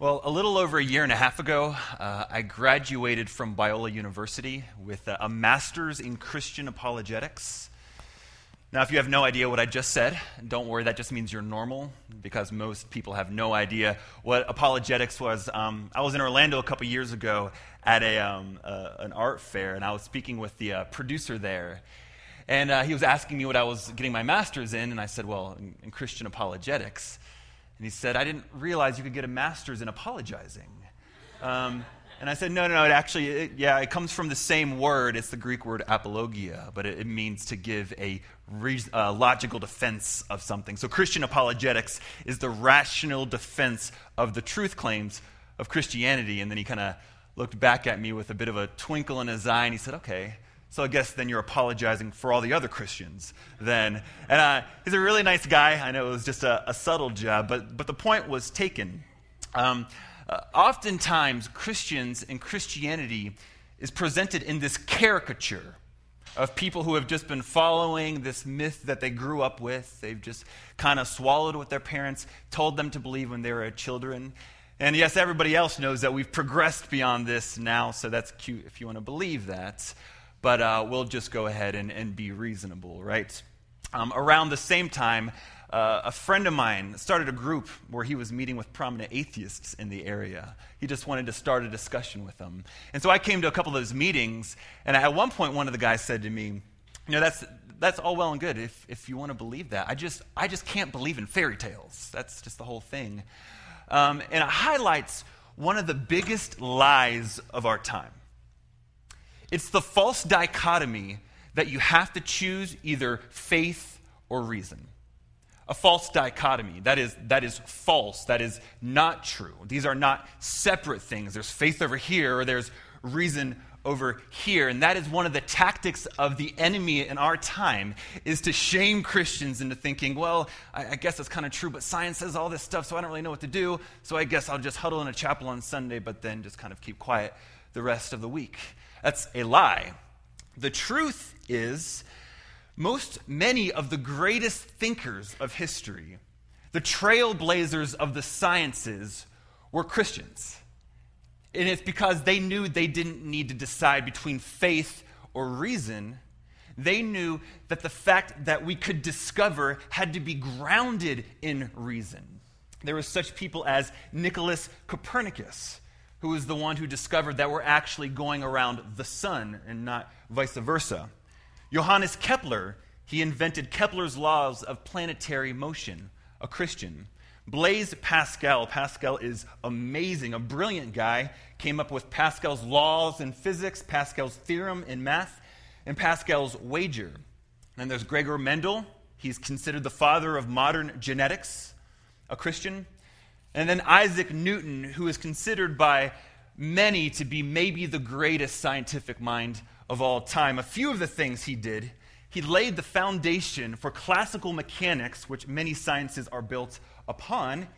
Well, a little over a year and a half ago, uh, I graduated from Biola University with a, a master's in Christian apologetics. Now, if you have no idea what I just said, don't worry, that just means you're normal because most people have no idea what apologetics was. Um, I was in Orlando a couple years ago at a, um, uh, an art fair, and I was speaking with the uh, producer there. And uh, he was asking me what I was getting my master's in, and I said, Well, in, in Christian apologetics. And he said, I didn't realize you could get a master's in apologizing. Um, and I said, no, no, no, it actually, it, yeah, it comes from the same word. It's the Greek word apologia, but it, it means to give a re- uh, logical defense of something. So Christian apologetics is the rational defense of the truth claims of Christianity. And then he kind of looked back at me with a bit of a twinkle in his eye, and he said, okay, so I guess then you're apologizing for all the other Christians then. And uh, he's a really nice guy. I know it was just a, a subtle job, but, but the point was taken. Um, uh, oftentimes, Christians and Christianity is presented in this caricature of people who have just been following this myth that they grew up with. They've just kind of swallowed what their parents told them to believe when they were children. And yes, everybody else knows that we've progressed beyond this now, so that's cute if you want to believe that but uh, we'll just go ahead and, and be reasonable, right? Um, around the same time, uh, a friend of mine started a group where he was meeting with prominent atheists in the area. He just wanted to start a discussion with them. And so I came to a couple of those meetings, and at one point, one of the guys said to me, You know, that's, that's all well and good if, if you want to believe that. I just, I just can't believe in fairy tales. That's just the whole thing. Um, and it highlights one of the biggest lies of our time. It's the false dichotomy that you have to choose either faith or reason. A false dichotomy. That is, that is false. That is not true. These are not separate things. There's faith over here, or there's reason over here. And that is one of the tactics of the enemy in our time, is to shame Christians into thinking, well, I, I guess that's kind of true, but science says all this stuff, so I don't really know what to do. So I guess I'll just huddle in a chapel on Sunday, but then just kind of keep quiet the rest of the week. That's a lie. The truth is, most many of the greatest thinkers of history, the trailblazers of the sciences, were Christians. And it's because they knew they didn't need to decide between faith or reason. They knew that the fact that we could discover had to be grounded in reason. There were such people as Nicholas Copernicus, who was the one who discovered that we're actually going around the sun and not vice versa. Johannes Kepler, he invented Kepler's laws of planetary motion, a Christian. Blaise Pascal, Pascal is amazing, a brilliant guy, came up with Pascal's laws in physics, Pascal's theorem in math, and Pascal's wager. And there's Gregor Mendel, he's considered the father of modern genetics, a Christian. And then Isaac Newton, who is considered by many to be maybe the greatest scientific mind of all time. A few of the things he did he laid the foundation for classical mechanics, which many sciences are built upon.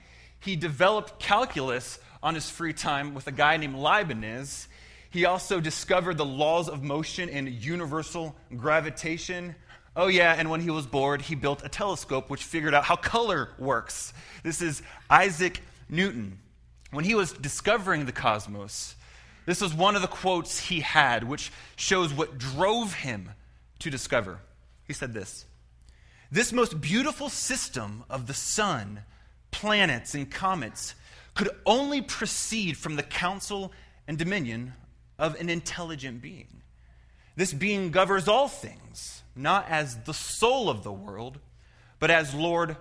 He developed calculus on his free time with a guy named Leibniz. He also discovered the laws of motion and universal gravitation. Oh, yeah, and when he was bored, he built a telescope which figured out how color works. This is Isaac Newton. When he was discovering the cosmos, this was one of the quotes he had, which shows what drove him to discover. He said this This most beautiful system of the sun, planets, and comets could only proceed from the counsel and dominion of an intelligent being. This being governs all things not as the soul of the world, but as Lord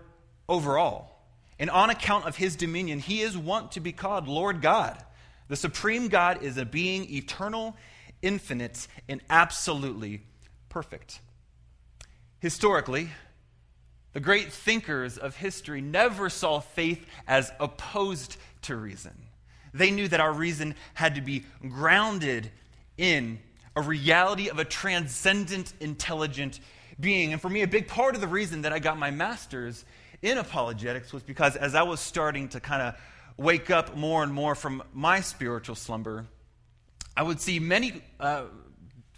over all. And on account of his dominion, he is wont to be called Lord God. The supreme God is a being eternal, infinite, and absolutely perfect. Historically, the great thinkers of history never saw faith as opposed to reason. They knew that our reason had to be grounded in a reality of a transcendent, intelligent being. And for me, a big part of the reason that I got my master's in apologetics was because as I was starting to kind of wake up more and more from my spiritual slumber, I would see many uh,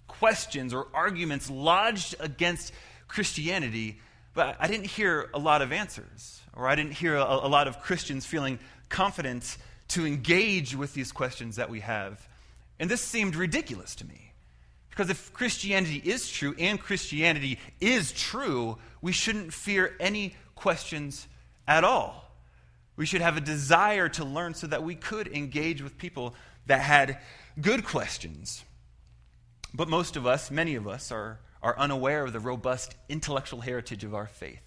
questions or arguments lodged against Christianity, but I didn't hear a lot of answers, or I didn't hear a, a lot of Christians feeling confident to engage with these questions that we have. And this seemed ridiculous to me. Because if Christianity is true and Christianity is true, we shouldn't fear any questions at all. We should have a desire to learn so that we could engage with people that had good questions. But most of us, many of us, are, are unaware of the robust intellectual heritage of our faith.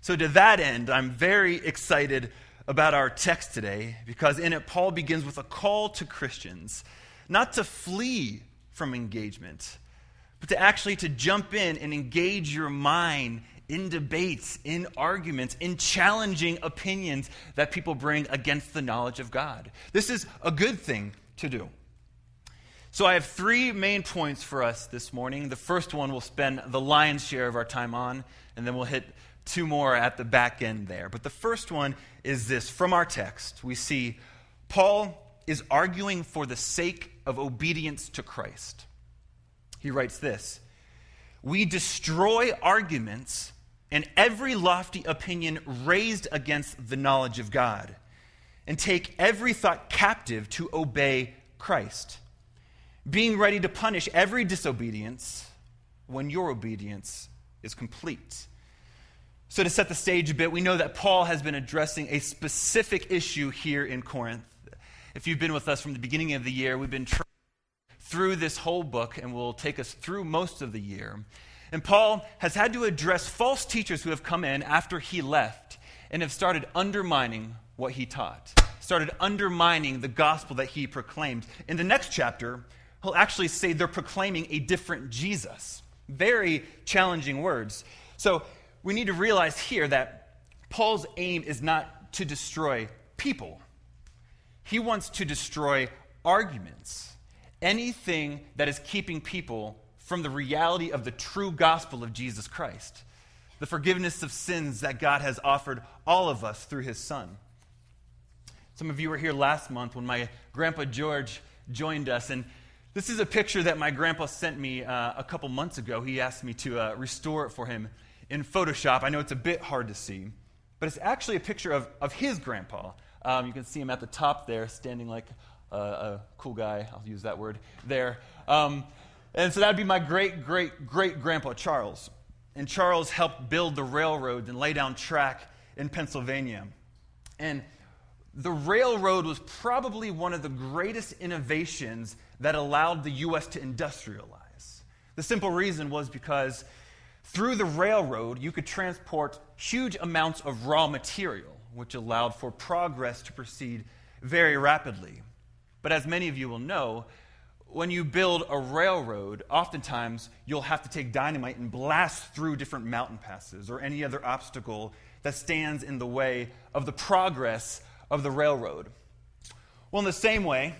So, to that end, I'm very excited about our text today because in it, Paul begins with a call to Christians not to flee from engagement, but to actually to jump in and engage your mind in debates, in arguments, in challenging opinions that people bring against the knowledge of God. This is a good thing to do. So, I have three main points for us this morning. The first one we'll spend the lion's share of our time on, and then we'll hit two more at the back end there. But the first one is this from our text, we see Paul is arguing for the sake of obedience to Christ. He writes this We destroy arguments and every lofty opinion raised against the knowledge of God, and take every thought captive to obey Christ, being ready to punish every disobedience when your obedience is complete. So, to set the stage a bit, we know that Paul has been addressing a specific issue here in Corinth. If you've been with us from the beginning of the year, we've been through this whole book and will take us through most of the year. And Paul has had to address false teachers who have come in after he left and have started undermining what he taught, started undermining the gospel that he proclaimed. In the next chapter, he'll actually say they're proclaiming a different Jesus. Very challenging words. So we need to realize here that Paul's aim is not to destroy people, he wants to destroy arguments. Anything that is keeping people from the reality of the true gospel of Jesus Christ, the forgiveness of sins that God has offered all of us through his Son. Some of you were here last month when my grandpa George joined us, and this is a picture that my grandpa sent me uh, a couple months ago. He asked me to uh, restore it for him in Photoshop. I know it's a bit hard to see, but it's actually a picture of, of his grandpa. Um, you can see him at the top there, standing like a, a cool guy. I'll use that word there. Um, and so that would be my great, great, great grandpa, Charles. And Charles helped build the railroad and lay down track in Pennsylvania. And the railroad was probably one of the greatest innovations that allowed the U.S. to industrialize. The simple reason was because through the railroad, you could transport huge amounts of raw material, which allowed for progress to proceed very rapidly. But as many of you will know, when you build a railroad, oftentimes you'll have to take dynamite and blast through different mountain passes or any other obstacle that stands in the way of the progress of the railroad. Well, in the same way,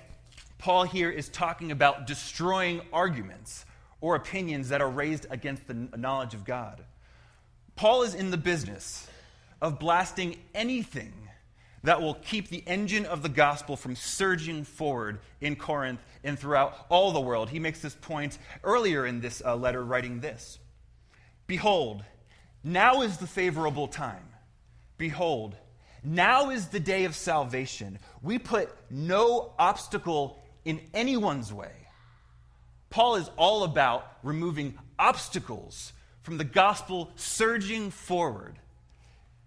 Paul here is talking about destroying arguments or opinions that are raised against the knowledge of God. Paul is in the business of blasting anything that will keep the engine of the gospel from surging forward in Corinth and throughout all the world. He makes this point earlier in this uh, letter, writing this Behold, now is the favorable time. Behold, now is the day of salvation. We put no obstacle in anyone's way. Paul is all about removing obstacles from the gospel surging forward.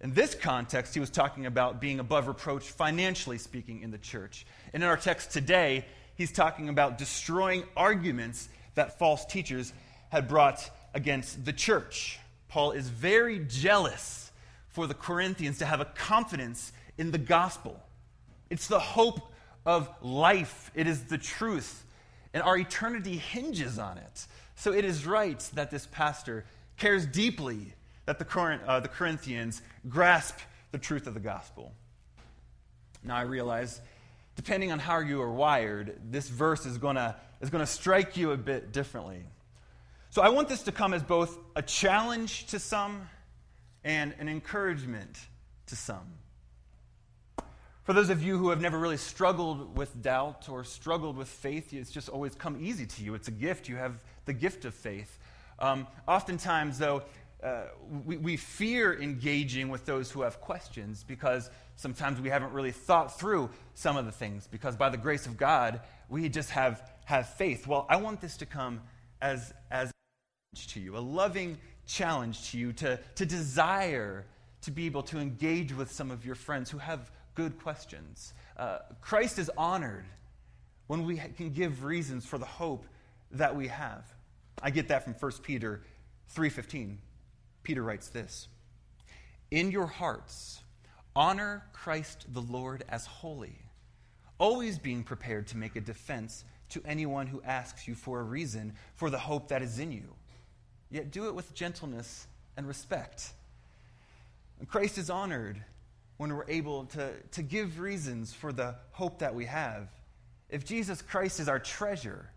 In this context, he was talking about being above reproach, financially speaking, in the church. And in our text today, he's talking about destroying arguments that false teachers had brought against the church. Paul is very jealous for the Corinthians to have a confidence in the gospel. It's the hope of life, it is the truth, and our eternity hinges on it. So it is right that this pastor cares deeply that the, current, uh, the Corinthians grasp the truth of the gospel. Now, I realize, depending on how you are wired, this verse is going to is going to strike you a bit differently. So, I want this to come as both a challenge to some and an encouragement to some. For those of you who have never really struggled with doubt or struggled with faith, it's just always come easy to you. It's a gift. You have the gift of faith. Um, oftentimes, though, uh, we, we fear engaging with those who have questions because sometimes we haven't really thought through some of the things because by the grace of God, we just have, have faith. Well, I want this to come as, as to you, a loving challenge to you to, to desire to be able to engage with some of your friends who have good questions. Uh, Christ is honored when we can give reasons for the hope that we have. I get that from 1 Peter 3:15. Peter writes this: "In your hearts honor Christ the Lord as holy, always being prepared to make a defense to anyone who asks you for a reason for the hope that is in you. Yet do it with gentleness and respect." Christ is honored when we're able to, to give reasons for the hope that we have. If Jesus Christ is our treasure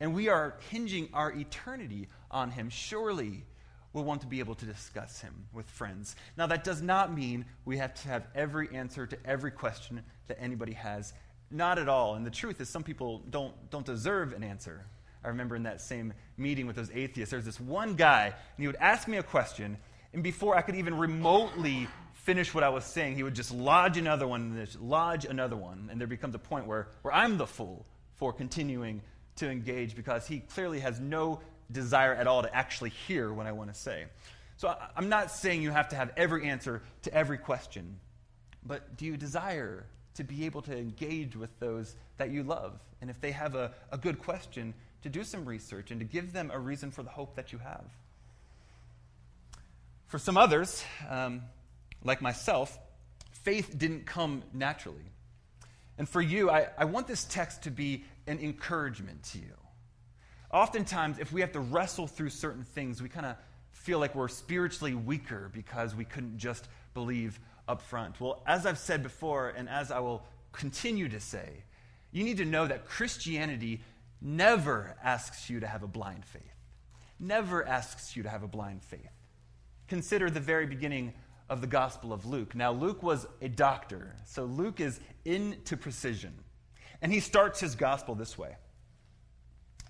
and we are hinging our eternity on him, surely we'll want to be able to discuss him with friends. Now, that does not mean we have to have every answer to every question that anybody has. Not at all. And the truth is, some people don't, don't deserve an answer. I remember in that same meeting with those atheists, there's this one guy, and he would ask me a question, and before I could even remotely finish what I was saying, he would just lodge another one, and lodge another one, and there becomes a point where, where I'm the fool for continuing to engage because he clearly has no desire at all to actually hear what I want to say. So I'm not saying you have to have every answer to every question, but do you desire to be able to engage with those that you love? And if they have a, a good question, to do some research and to give them a reason for the hope that you have. For some others, um, like myself, faith didn't come naturally. And for you, I, I want this text to be an encouragement to you. Oftentimes, if we have to wrestle through certain things, we kind of feel like we're spiritually weaker because we couldn't just believe up front. Well, as I've said before, and as I will continue to say, you need to know that Christianity never asks you to have a blind faith. Never asks you to have a blind faith. Consider the very beginning of the Gospel of Luke. Now, Luke was a doctor, so Luke is into precision. And he starts his Gospel this way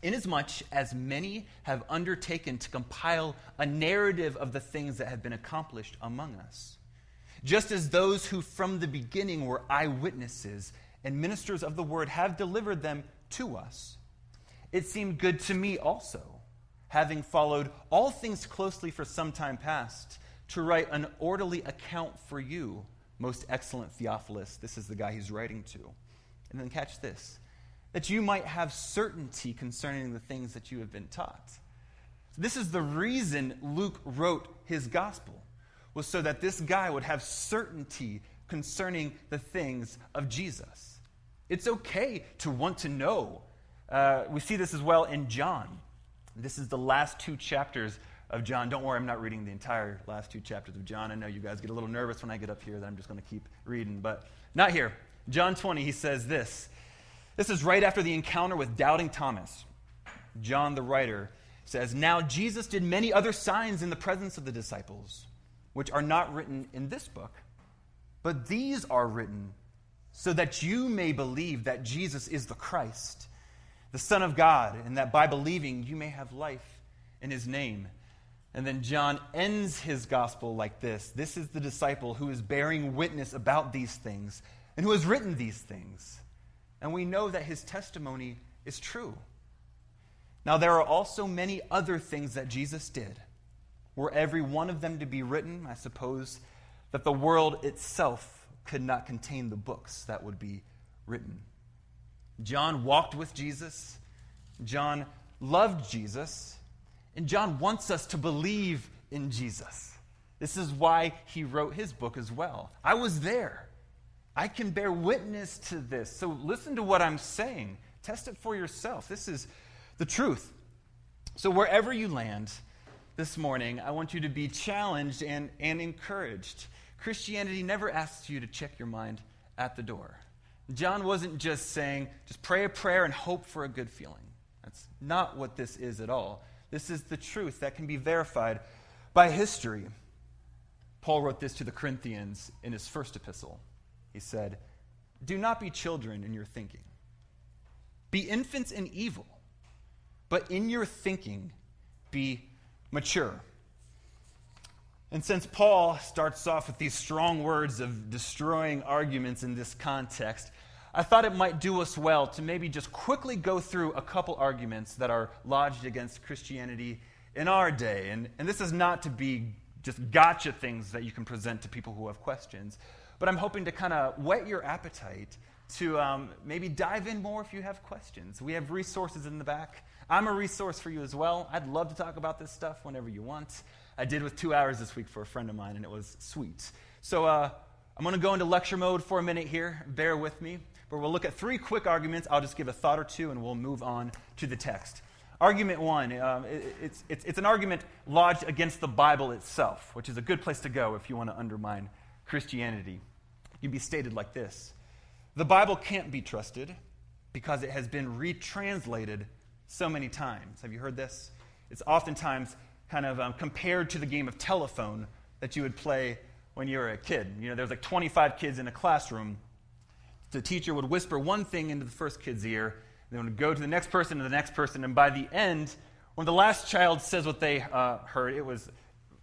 Inasmuch as many have undertaken to compile a narrative of the things that have been accomplished among us, just as those who from the beginning were eyewitnesses and ministers of the word have delivered them to us, it seemed good to me also having followed all things closely for some time past, to write an orderly account for you, most excellent Theophilus. This is the guy he's writing to. And then catch this that you might have certainty concerning the things that you have been taught. This is the reason Luke wrote his gospel, was so that this guy would have certainty concerning the things of Jesus. It's okay to want to know. Uh, we see this as well in John. This is the last two chapters of John. Don't worry, I'm not reading the entire last two chapters of John. I know you guys get a little nervous when I get up here that I'm just going to keep reading, but not here. John 20, he says this. This is right after the encounter with doubting Thomas. John, the writer, says, Now Jesus did many other signs in the presence of the disciples, which are not written in this book, but these are written so that you may believe that Jesus is the Christ the Son of God, and that by believing you may have life in his name. And then John ends his gospel like this This is the disciple who is bearing witness about these things and who has written these things. And we know that his testimony is true. Now, there are also many other things that Jesus did. Were every one of them to be written, I suppose that the world itself could not contain the books that would be written. John walked with Jesus. John loved Jesus. And John wants us to believe in Jesus. This is why he wrote his book as well. I was there. I can bear witness to this. So listen to what I'm saying. Test it for yourself. This is the truth. So, wherever you land this morning, I want you to be challenged and, and encouraged. Christianity never asks you to check your mind at the door. John wasn't just saying, just pray a prayer and hope for a good feeling. That's not what this is at all. This is the truth that can be verified by history. Paul wrote this to the Corinthians in his first epistle. He said, Do not be children in your thinking, be infants in evil, but in your thinking be mature. And since Paul starts off with these strong words of destroying arguments in this context, I thought it might do us well to maybe just quickly go through a couple arguments that are lodged against Christianity in our day. And, and this is not to be just gotcha things that you can present to people who have questions, but I'm hoping to kind of whet your appetite to um, maybe dive in more if you have questions. We have resources in the back. I'm a resource for you as well. I'd love to talk about this stuff whenever you want. I did with two hours this week for a friend of mine, and it was sweet. So uh, I'm going to go into lecture mode for a minute here. Bear with me. But we'll look at three quick arguments. I'll just give a thought or two, and we'll move on to the text. Argument one um, it, it's, it's, it's an argument lodged against the Bible itself, which is a good place to go if you want to undermine Christianity. You'd be stated like this The Bible can't be trusted because it has been retranslated so many times. Have you heard this? It's oftentimes kind of um, compared to the game of telephone that you would play when you were a kid. You know, there's like 25 kids in a classroom. The teacher would whisper one thing into the first kid's ear, then would go to the next person to the next person, and by the end, when the last child says what they uh, heard, it was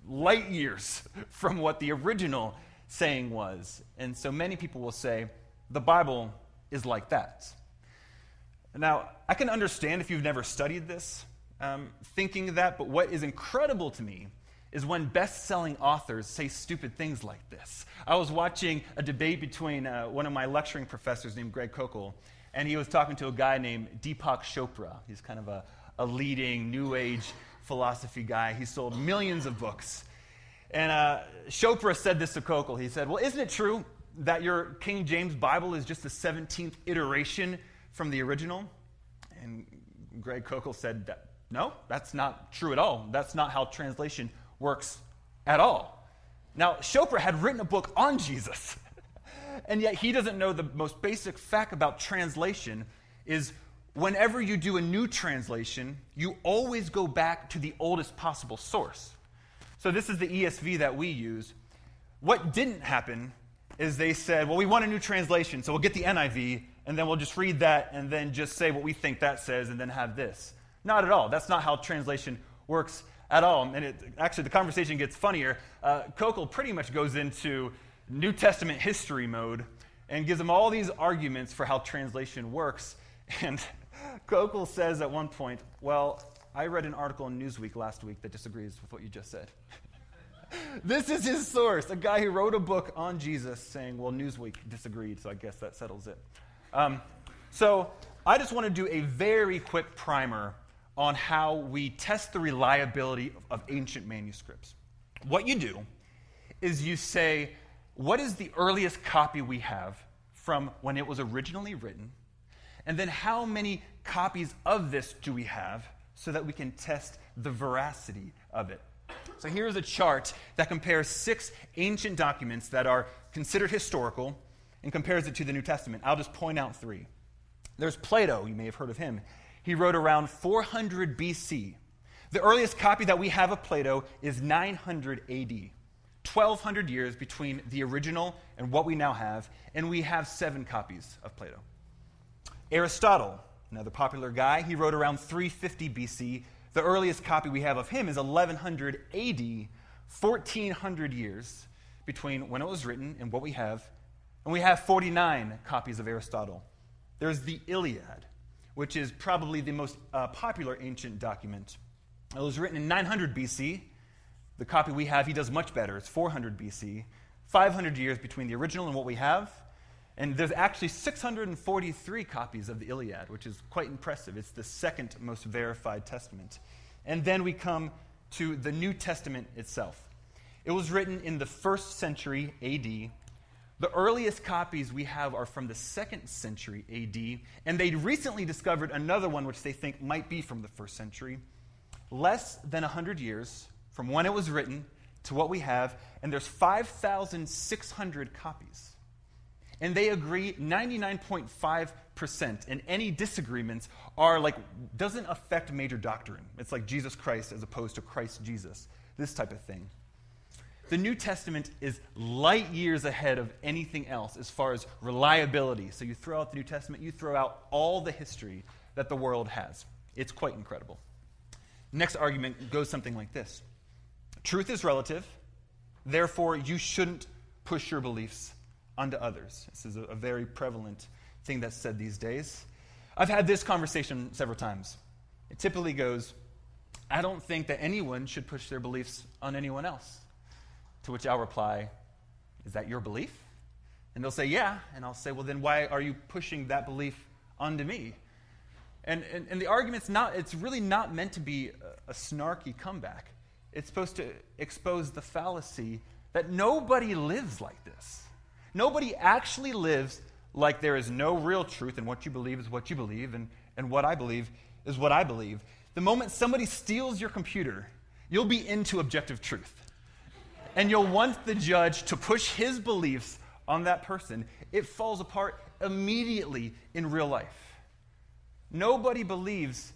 light years from what the original saying was. And so many people will say, the Bible is like that. Now, I can understand if you've never studied this, um, thinking that, but what is incredible to me is when best selling authors say stupid things like this. I was watching a debate between uh, one of my lecturing professors named Greg Koukl, and he was talking to a guy named Deepak Chopra. He's kind of a, a leading New Age philosophy guy. He sold millions of books. And uh, Chopra said this to Koukl. He said, Well, isn't it true that your King James Bible is just the 17th iteration from the original? And Greg Koukl said, no, that's not true at all. That's not how translation works at all. Now, Chopra had written a book on Jesus, and yet he doesn't know the most basic fact about translation is whenever you do a new translation, you always go back to the oldest possible source. So this is the ESV that we use. What didn't happen is they said, well, we want a new translation, so we'll get the NIV, and then we'll just read that, and then just say what we think that says, and then have this. Not at all. That's not how translation works at all. And it, actually, the conversation gets funnier. Uh, Koukl pretty much goes into New Testament history mode and gives them all these arguments for how translation works. And Koukl says at one point, Well, I read an article in Newsweek last week that disagrees with what you just said. this is his source, a guy who wrote a book on Jesus saying, Well, Newsweek disagreed, so I guess that settles it. Um, so I just want to do a very quick primer on how we test the reliability of ancient manuscripts. What you do is you say, what is the earliest copy we have from when it was originally written? And then how many copies of this do we have so that we can test the veracity of it? So here's a chart that compares six ancient documents that are considered historical and compares it to the New Testament. I'll just point out three. There's Plato, you may have heard of him. He wrote around 400 BC. The earliest copy that we have of Plato is 900 AD. 1,200 years between the original and what we now have, and we have seven copies of Plato. Aristotle, another popular guy, he wrote around 350 BC. The earliest copy we have of him is 1100 AD, 1400 years between when it was written and what we have. And we have 49 copies of Aristotle. There's the Iliad, which is probably the most uh, popular ancient document. It was written in 900 BC. The copy we have, he does much better. It's 400 BC. 500 years between the original and what we have. And there's actually 643 copies of the Iliad, which is quite impressive. It's the second most verified testament. And then we come to the New Testament itself. It was written in the first century AD the earliest copies we have are from the second century AD, and they recently discovered another one which they think might be from the first century. Less than 100 years from when it was written to what we have, and there's 5,600 copies. And they agree 99.5%, and any disagreements are like, doesn't affect major doctrine. It's like Jesus Christ as opposed to Christ Jesus, this type of thing. The New Testament is light years ahead of anything else as far as reliability. So you throw out the New Testament, you throw out all the history that the world has. It's quite incredible. Next argument goes something like this Truth is relative, Therefore, you shouldn't push your beliefs onto others. This is a, a very prevalent thing that's said these days. I've had this conversation several times. It typically goes, I don't think that anyone should push their beliefs on anyone else. To which I'll reply, Is that your belief? And they'll say, Yeah. And I'll say, Well, then why are you pushing that belief onto me? And, and, and the argument's not, it's really not meant to be a, a snarky comeback. It's supposed to expose the fallacy that nobody lives like this. Nobody actually lives like there is no real truth, and what you believe is what you believe, and, and what I believe is what I believe. The moment somebody steals your computer, you'll be into objective truth. And you'll want the judge to push his beliefs on that person. It falls apart immediately in real life. Nobody believes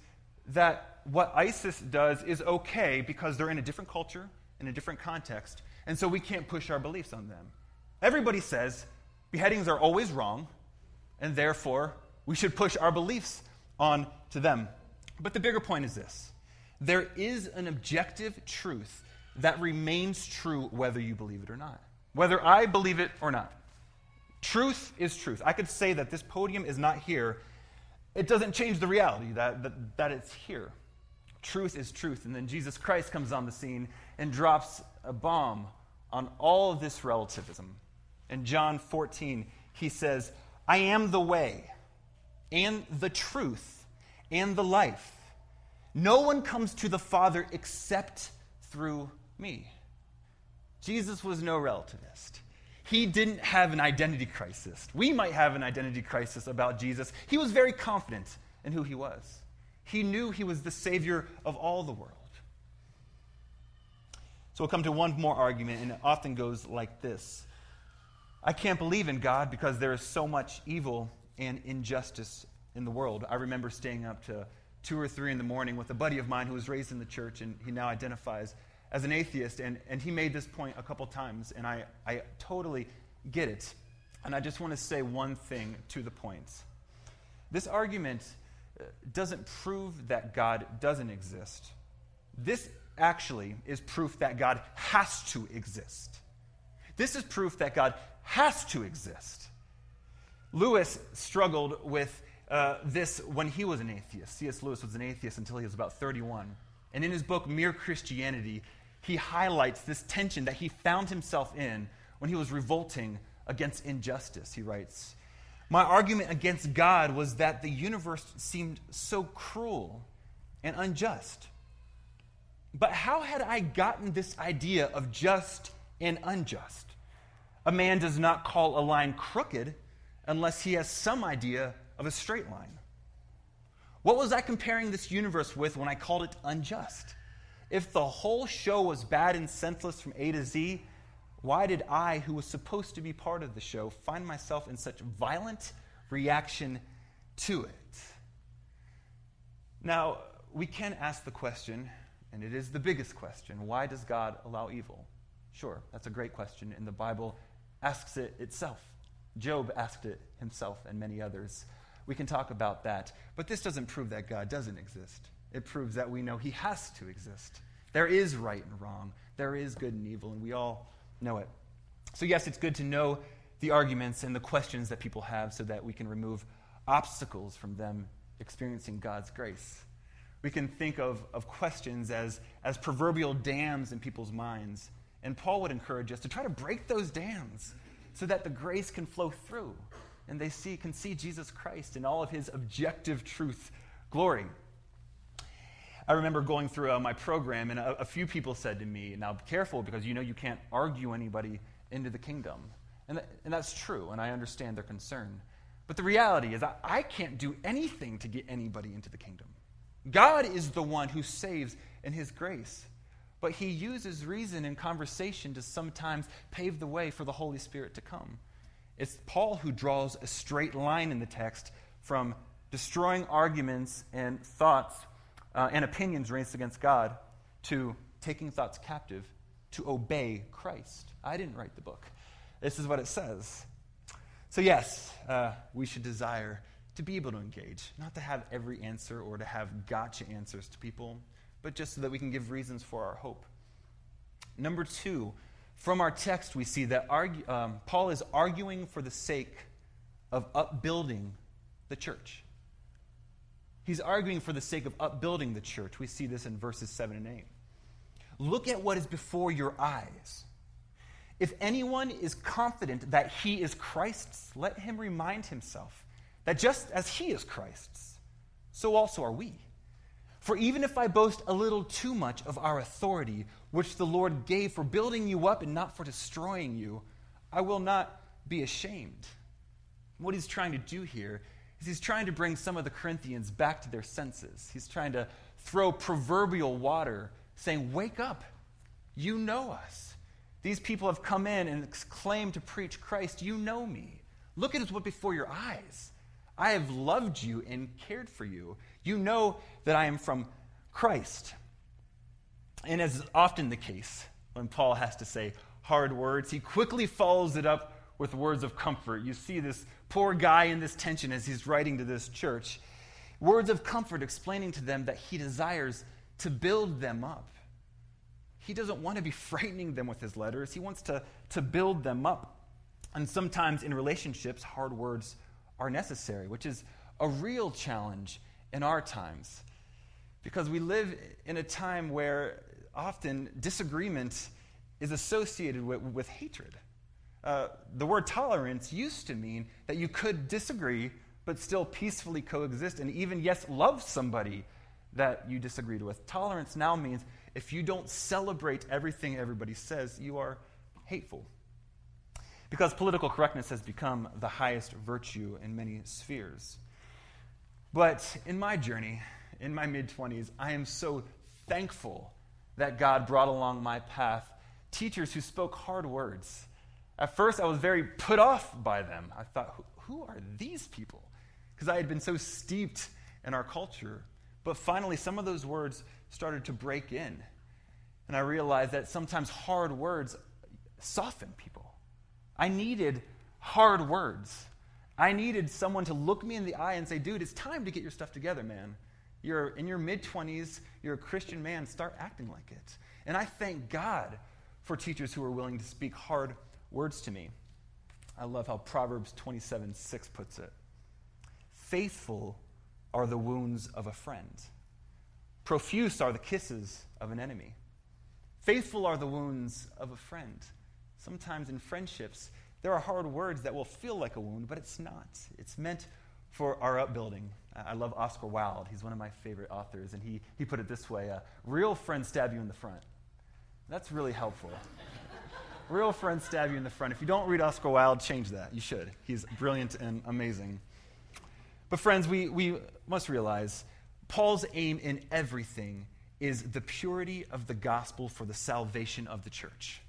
that what ISIS does is okay because they're in a different culture, in a different context, and so we can't push our beliefs on them. Everybody says beheadings are always wrong, and therefore we should push our beliefs on to them. But the bigger point is this there is an objective truth that remains true whether you believe it or not, whether I believe it or not. Truth is truth. I could say that this podium is not here it doesn't change the reality that, that, that it's here. Truth is truth. And then Jesus Christ comes on the scene and drops a bomb on all of this relativism. In John 14, he says, I am the way and the truth and the life. No one comes to the Father except through me. Jesus was no relativist he didn't have an identity crisis. We might have an identity crisis about Jesus. He was very confident in who he was, he knew he was the Savior of all the world. So we'll come to one more argument, and it often goes like this I can't believe in God because there is so much evil and injustice in the world. I remember staying up to two or three in the morning with a buddy of mine who was raised in the church, and he now identifies as an atheist, and, and he made this point a couple times, and I, I totally get it. And I just want to say one thing to the point. This argument uh, doesn't prove that God doesn't exist. This actually is proof that God has to exist. This is proof that God has to exist. Lewis struggled with uh, this when he was an atheist. C.S. Lewis was an atheist until he was about 31. And in his book, Mere Christianity, he highlights this tension that he found himself in when he was revolting against injustice. He writes, My argument against God was that the universe seemed so cruel and unjust. But how had I gotten this idea of just and unjust? A man does not call a line crooked unless he has some idea of a straight line. What was I comparing this universe with when I called it unjust? If the whole show was bad and senseless from A to Z, why did I, who was supposed to be part of the show, find myself in such violent reaction to it? Now, we can ask the question, and it is the biggest question why does God allow evil? Sure, that's a great question, and the Bible asks it itself. Job asked it himself and many others. We can talk about that, but this doesn't prove that God doesn't exist. It proves that we know he has to exist. There is right and wrong, there is good and evil, and we all know it. So, yes, it's good to know the arguments and the questions that people have so that we can remove obstacles from them experiencing God's grace. We can think of, of questions as, as proverbial dams in people's minds. And Paul would encourage us to try to break those dams so that the grace can flow through and they see, can see Jesus Christ in all of his objective truth glory. I remember going through uh, my program, and a, a, few people said to me, Now, be careful because you know you can't argue anybody into the kingdom. And, th- and that's true, and I understand their concern. But the reality is, I, I can't do anything to get anybody into the kingdom. God is the one who saves in his grace. But he uses reason and conversation to sometimes pave the way for the Holy Spirit to come. It's Paul who draws a straight line in the text from destroying arguments and thoughts uh, and opinions raised against God to taking thoughts captive to obey Christ. I didn't write the book. This is what it says. So, yes, uh, we should desire to be able to engage, not to have every answer or to have gotcha answers to people, but just so that we can give reasons for our hope. Number two, From our text, we see that argue, um, Paul is arguing for the sake of upbuilding the church. He's arguing for the sake of upbuilding the church. We see this in verses 7 and 8. Look at what is before your eyes. If anyone is confident that he is Christ's, let him remind himself that just as he is Christ's, so also are we. For even if I boast a little too much of our authority, which the Lord gave for building you up and not for destroying you, I will not be ashamed. What he's trying to do here is he's trying to bring some of the Corinthians back to their senses. He's trying to throw proverbial water, saying, Wake up. You know us. These people have come in and claim to preach Christ. You know me. Look at what's before your eyes. I have loved you and cared for you. You know that I am from Christ. And as is often the case, when Paul has to say hard words, he quickly follows it up with words of comfort. You see this poor guy in this tension as he's writing to this church. Words of comfort explaining to them that he desires to build them up. He doesn't want to be frightening them with his letters, he wants to, to build them up. And sometimes in relationships, hard words are necessary, which is a real challenge in our times. Because we live in a time where often disagreement is associated with, with hatred. Uh, the word tolerance used to mean that you could disagree but still peacefully coexist and even, yes, love somebody that you disagreed with. Tolerance now means if you don't celebrate everything everybody says, you are hateful. Because political correctness has become the highest virtue in many spheres. But in my journey, in my mid 20s, I am so thankful that God brought along my path teachers who spoke hard words. At first, I was very put off by them. I thought, who are these people? Because I had been so steeped in our culture. But finally, some of those words started to break in. And I realized that sometimes hard words soften people. I needed hard words. I needed someone to look me in the eye and say, dude, it's time to get your stuff together, man. You're in your mid 20s, you're a Christian man, start acting like it. And I thank God for teachers who are willing to speak hard words to me. I love how Proverbs 27 6 puts it. Faithful are the wounds of a friend, profuse are the kisses of an enemy. Faithful are the wounds of a friend. Sometimes in friendships, there are hard words that will feel like a wound, but it's not. It's meant for our upbuilding. I love Oscar Wilde. He's one of my favorite authors, and he, he put it this way uh, Real friends stab you in the front. That's really helpful. Real friends stab you in the front. If you don't read Oscar Wilde, change that. You should. He's brilliant and amazing. But, friends, we, we must realize Paul's aim in everything is the purity of the gospel for the salvation of the church.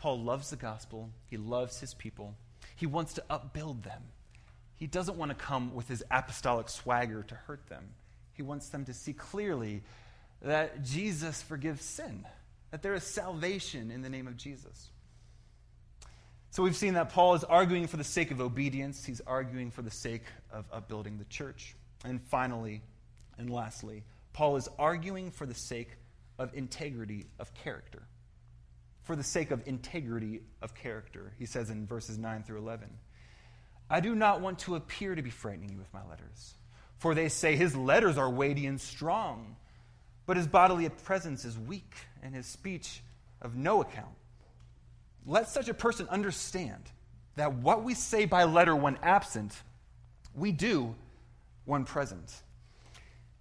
Paul loves the gospel, he loves his people, he wants to upbuild them. He doesn't want to come with his apostolic swagger to hurt them. He wants them to see clearly that Jesus forgives sin, that there is salvation in the name of Jesus. So we've seen that Paul is arguing for the sake of obedience, he's arguing for the sake of upbuilding the church. And finally, and lastly, Paul is arguing for the sake of integrity of character for the sake of integrity of character. He says in verses 9 through 11 I do not want to appear to be frightening you with my letters, for they say his letters are weighty and strong, but his bodily presence is weak, and his speech of no account. Let such a person understand that what we say by letter when absent, we do when present.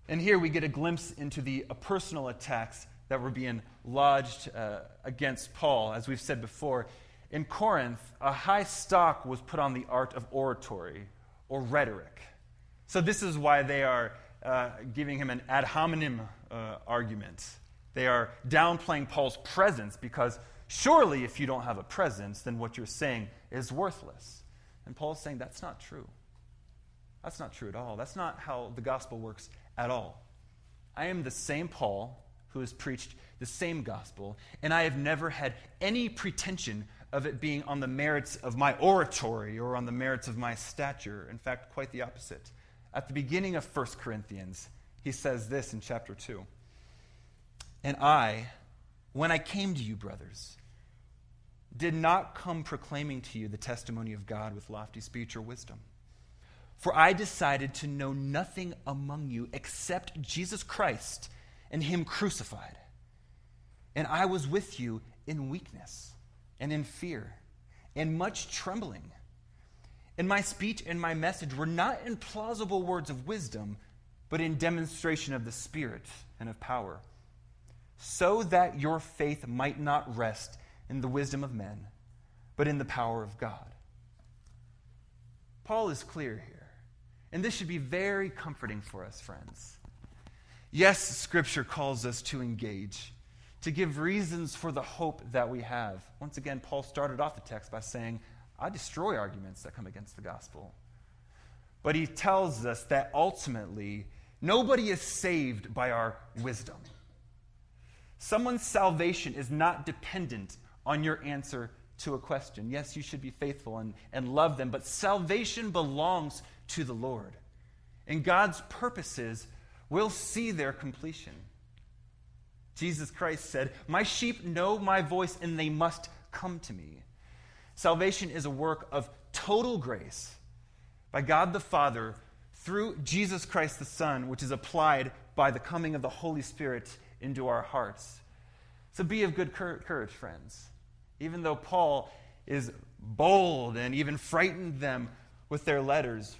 And here we get a glimpse into the personal attacks that were being lodged uh, against Paul. As we've said before, in Corinth, a high stock was put on the art of oratory or rhetoric. So, this is why they are uh, giving him an ad hominem uh, argument. They are downplaying Paul's presence because surely if you don't have a presence, then what you're saying is worthless. And Paul's saying that's not true. That's not true at all. That's not how the gospel works at all. I am the same Paul who has preached the same gospel, and I have never had any pretension of it being on the merits of my oratory or on the merits of my stature. In fact, quite the opposite. At the beginning of 1 Corinthians, he says this in chapter 2 And I, when I came to you, brothers, did not come proclaiming to you the testimony of God with lofty speech or wisdom. For I decided to know nothing among you except Jesus Christ and Him crucified. And I was with you in weakness and in fear and much trembling. And my speech and my message were not in plausible words of wisdom, but in demonstration of the Spirit and of power, so that your faith might not rest in the wisdom of men, but in the power of God. Paul is clear here. And this should be very comforting for us, friends. Yes, Scripture calls us to engage, to give reasons for the hope that we have. Once again, Paul started off the text by saying, I destroy arguments that come against the gospel. But he tells us that ultimately, nobody is saved by our wisdom. Someone's salvation is not dependent on your answer to a question. Yes, you should be faithful and, and love them, but salvation belongs to the Lord. And God's purposes will see their completion. Jesus Christ said, My sheep know my voice and they must come to me. Salvation is a work of total grace by God the Father through Jesus Christ the Son, which is applied by the coming of the Holy Spirit into our hearts. So be of good courage, friends. Even though Paul is bold and even frightened them with their letters,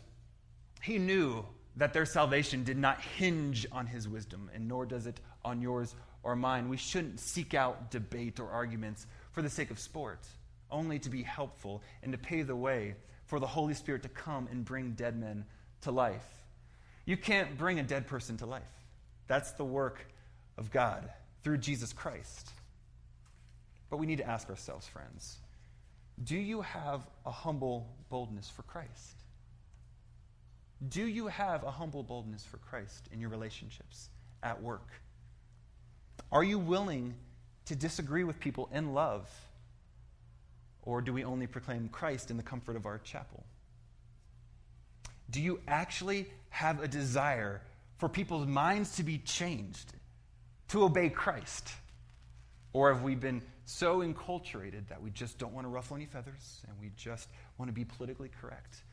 he knew that their salvation did not hinge on his wisdom, and nor does it on yours or mine. We shouldn't seek out debate or arguments for the sake of sport, only to be helpful and to pave the way for the Holy Spirit to come and bring dead men to life. You can't bring a dead person to life. That's the work of God through Jesus Christ. But we need to ask ourselves, friends do you have a humble boldness for Christ? Do you have a humble boldness for Christ in your relationships, at work? Are you willing to disagree with people in love? Or do we only proclaim Christ in the comfort of our chapel? Do you actually have a desire for people's minds to be changed, to obey Christ? Or have we been so enculturated that we just don't want to ruffle any feathers and we just want to be politically correct?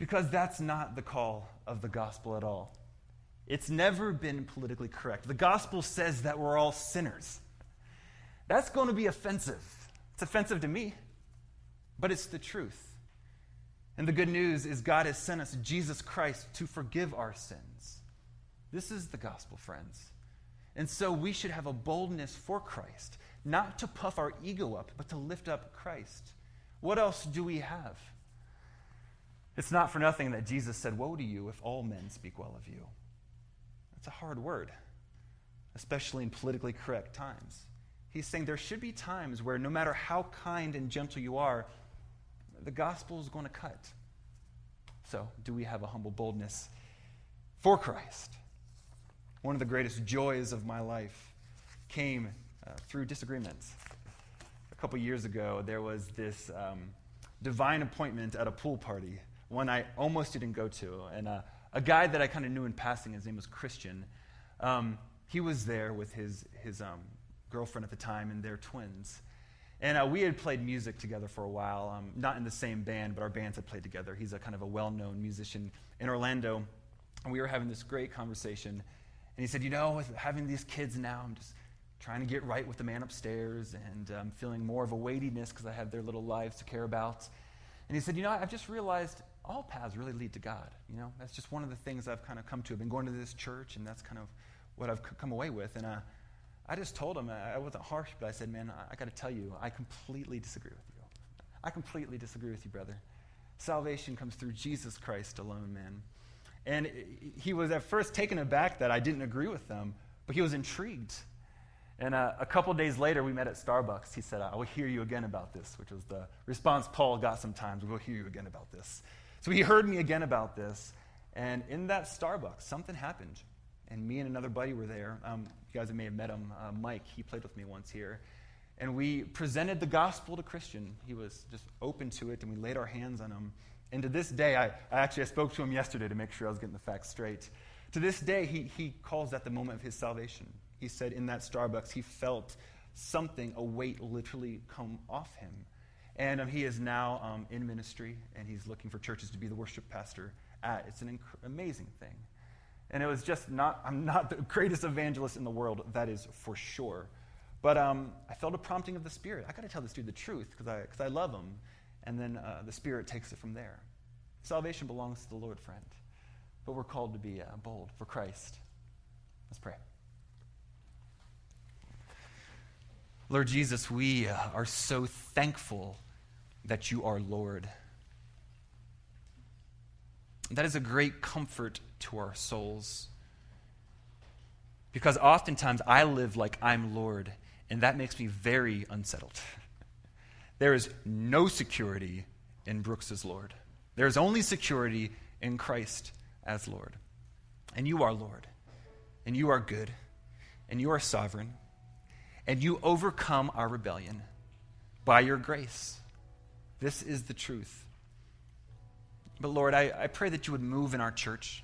Because that's not the call of the gospel at all. It's never been politically correct. The gospel says that we're all sinners. That's going to be offensive. It's offensive to me, but it's the truth. And the good news is God has sent us Jesus Christ to forgive our sins. This is the gospel, friends. And so we should have a boldness for Christ, not to puff our ego up, but to lift up Christ. What else do we have? It's not for nothing that Jesus said, Woe to you if all men speak well of you. That's a hard word, especially in politically correct times. He's saying there should be times where no matter how kind and gentle you are, the gospel is going to cut. So, do we have a humble boldness for Christ? One of the greatest joys of my life came uh, through disagreements. A couple years ago, there was this um, divine appointment at a pool party one I almost didn't go to. And uh, a guy that I kind of knew in passing, his name was Christian, um, he was there with his, his um, girlfriend at the time and their twins. And uh, we had played music together for a while, um, not in the same band, but our bands had played together. He's a kind of a well known musician in Orlando. And we were having this great conversation. And he said, You know, with having these kids now, I'm just trying to get right with the man upstairs and I'm um, feeling more of a weightiness because I have their little lives to care about. And he said, You know, I've just realized all paths really lead to God. You know, that's just one of the things I've kind of come to. I've been going to this church, and that's kind of what I've come away with. And uh, I just told him, I wasn't harsh, but I said, man, I, I got to tell you, I completely disagree with you. I completely disagree with you, brother. Salvation comes through Jesus Christ alone, man. And he was at first taken aback that I didn't agree with them, but he was intrigued. And uh, a couple days later, we met at Starbucks. He said, I will hear you again about this, which was the response Paul got sometimes. We'll hear you again about this. So he heard me again about this. And in that Starbucks, something happened. And me and another buddy were there. Um, you guys may have met him, uh, Mike. He played with me once here. And we presented the gospel to Christian. He was just open to it, and we laid our hands on him. And to this day, I, I actually I spoke to him yesterday to make sure I was getting the facts straight. To this day, he, he calls that the moment of his salvation. He said in that Starbucks, he felt something, a weight literally come off him. And um, he is now um, in ministry, and he's looking for churches to be the worship pastor at. It's an inc- amazing thing. And it was just not, I'm not the greatest evangelist in the world, that is for sure. But um, I felt a prompting of the Spirit. I got to tell this dude the truth because I, cause I love him. And then uh, the Spirit takes it from there. Salvation belongs to the Lord, friend. But we're called to be uh, bold for Christ. Let's pray. Lord Jesus, we uh, are so thankful that you are Lord. That is a great comfort to our souls. Because oftentimes I live like I'm Lord, and that makes me very unsettled. There is no security in Brooks as Lord. There is only security in Christ as Lord. And you are Lord, and you are good, and you are sovereign, and you overcome our rebellion by your grace. This is the truth. But Lord, I, I pray that you would move in our church,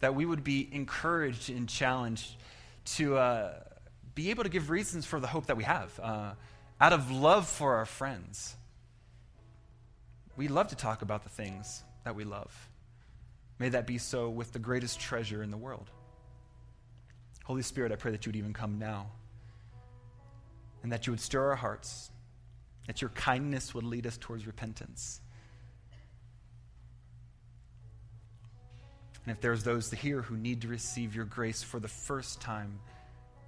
that we would be encouraged and challenged to uh, be able to give reasons for the hope that we have uh, out of love for our friends. We love to talk about the things that we love. May that be so with the greatest treasure in the world. Holy Spirit, I pray that you would even come now and that you would stir our hearts, that your kindness would lead us towards repentance. And if there's those here who need to receive your grace for the first time,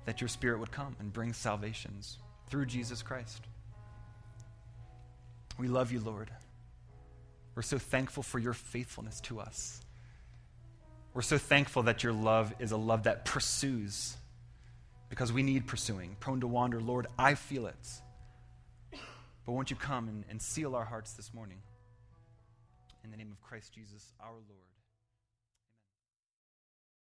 that your Spirit would come and bring salvations through Jesus Christ. We love you, Lord. We're so thankful for your faithfulness to us. We're so thankful that your love is a love that pursues because we need pursuing. Prone to wander, Lord, I feel it. But won't you come and, and seal our hearts this morning? In the name of Christ Jesus, our Lord.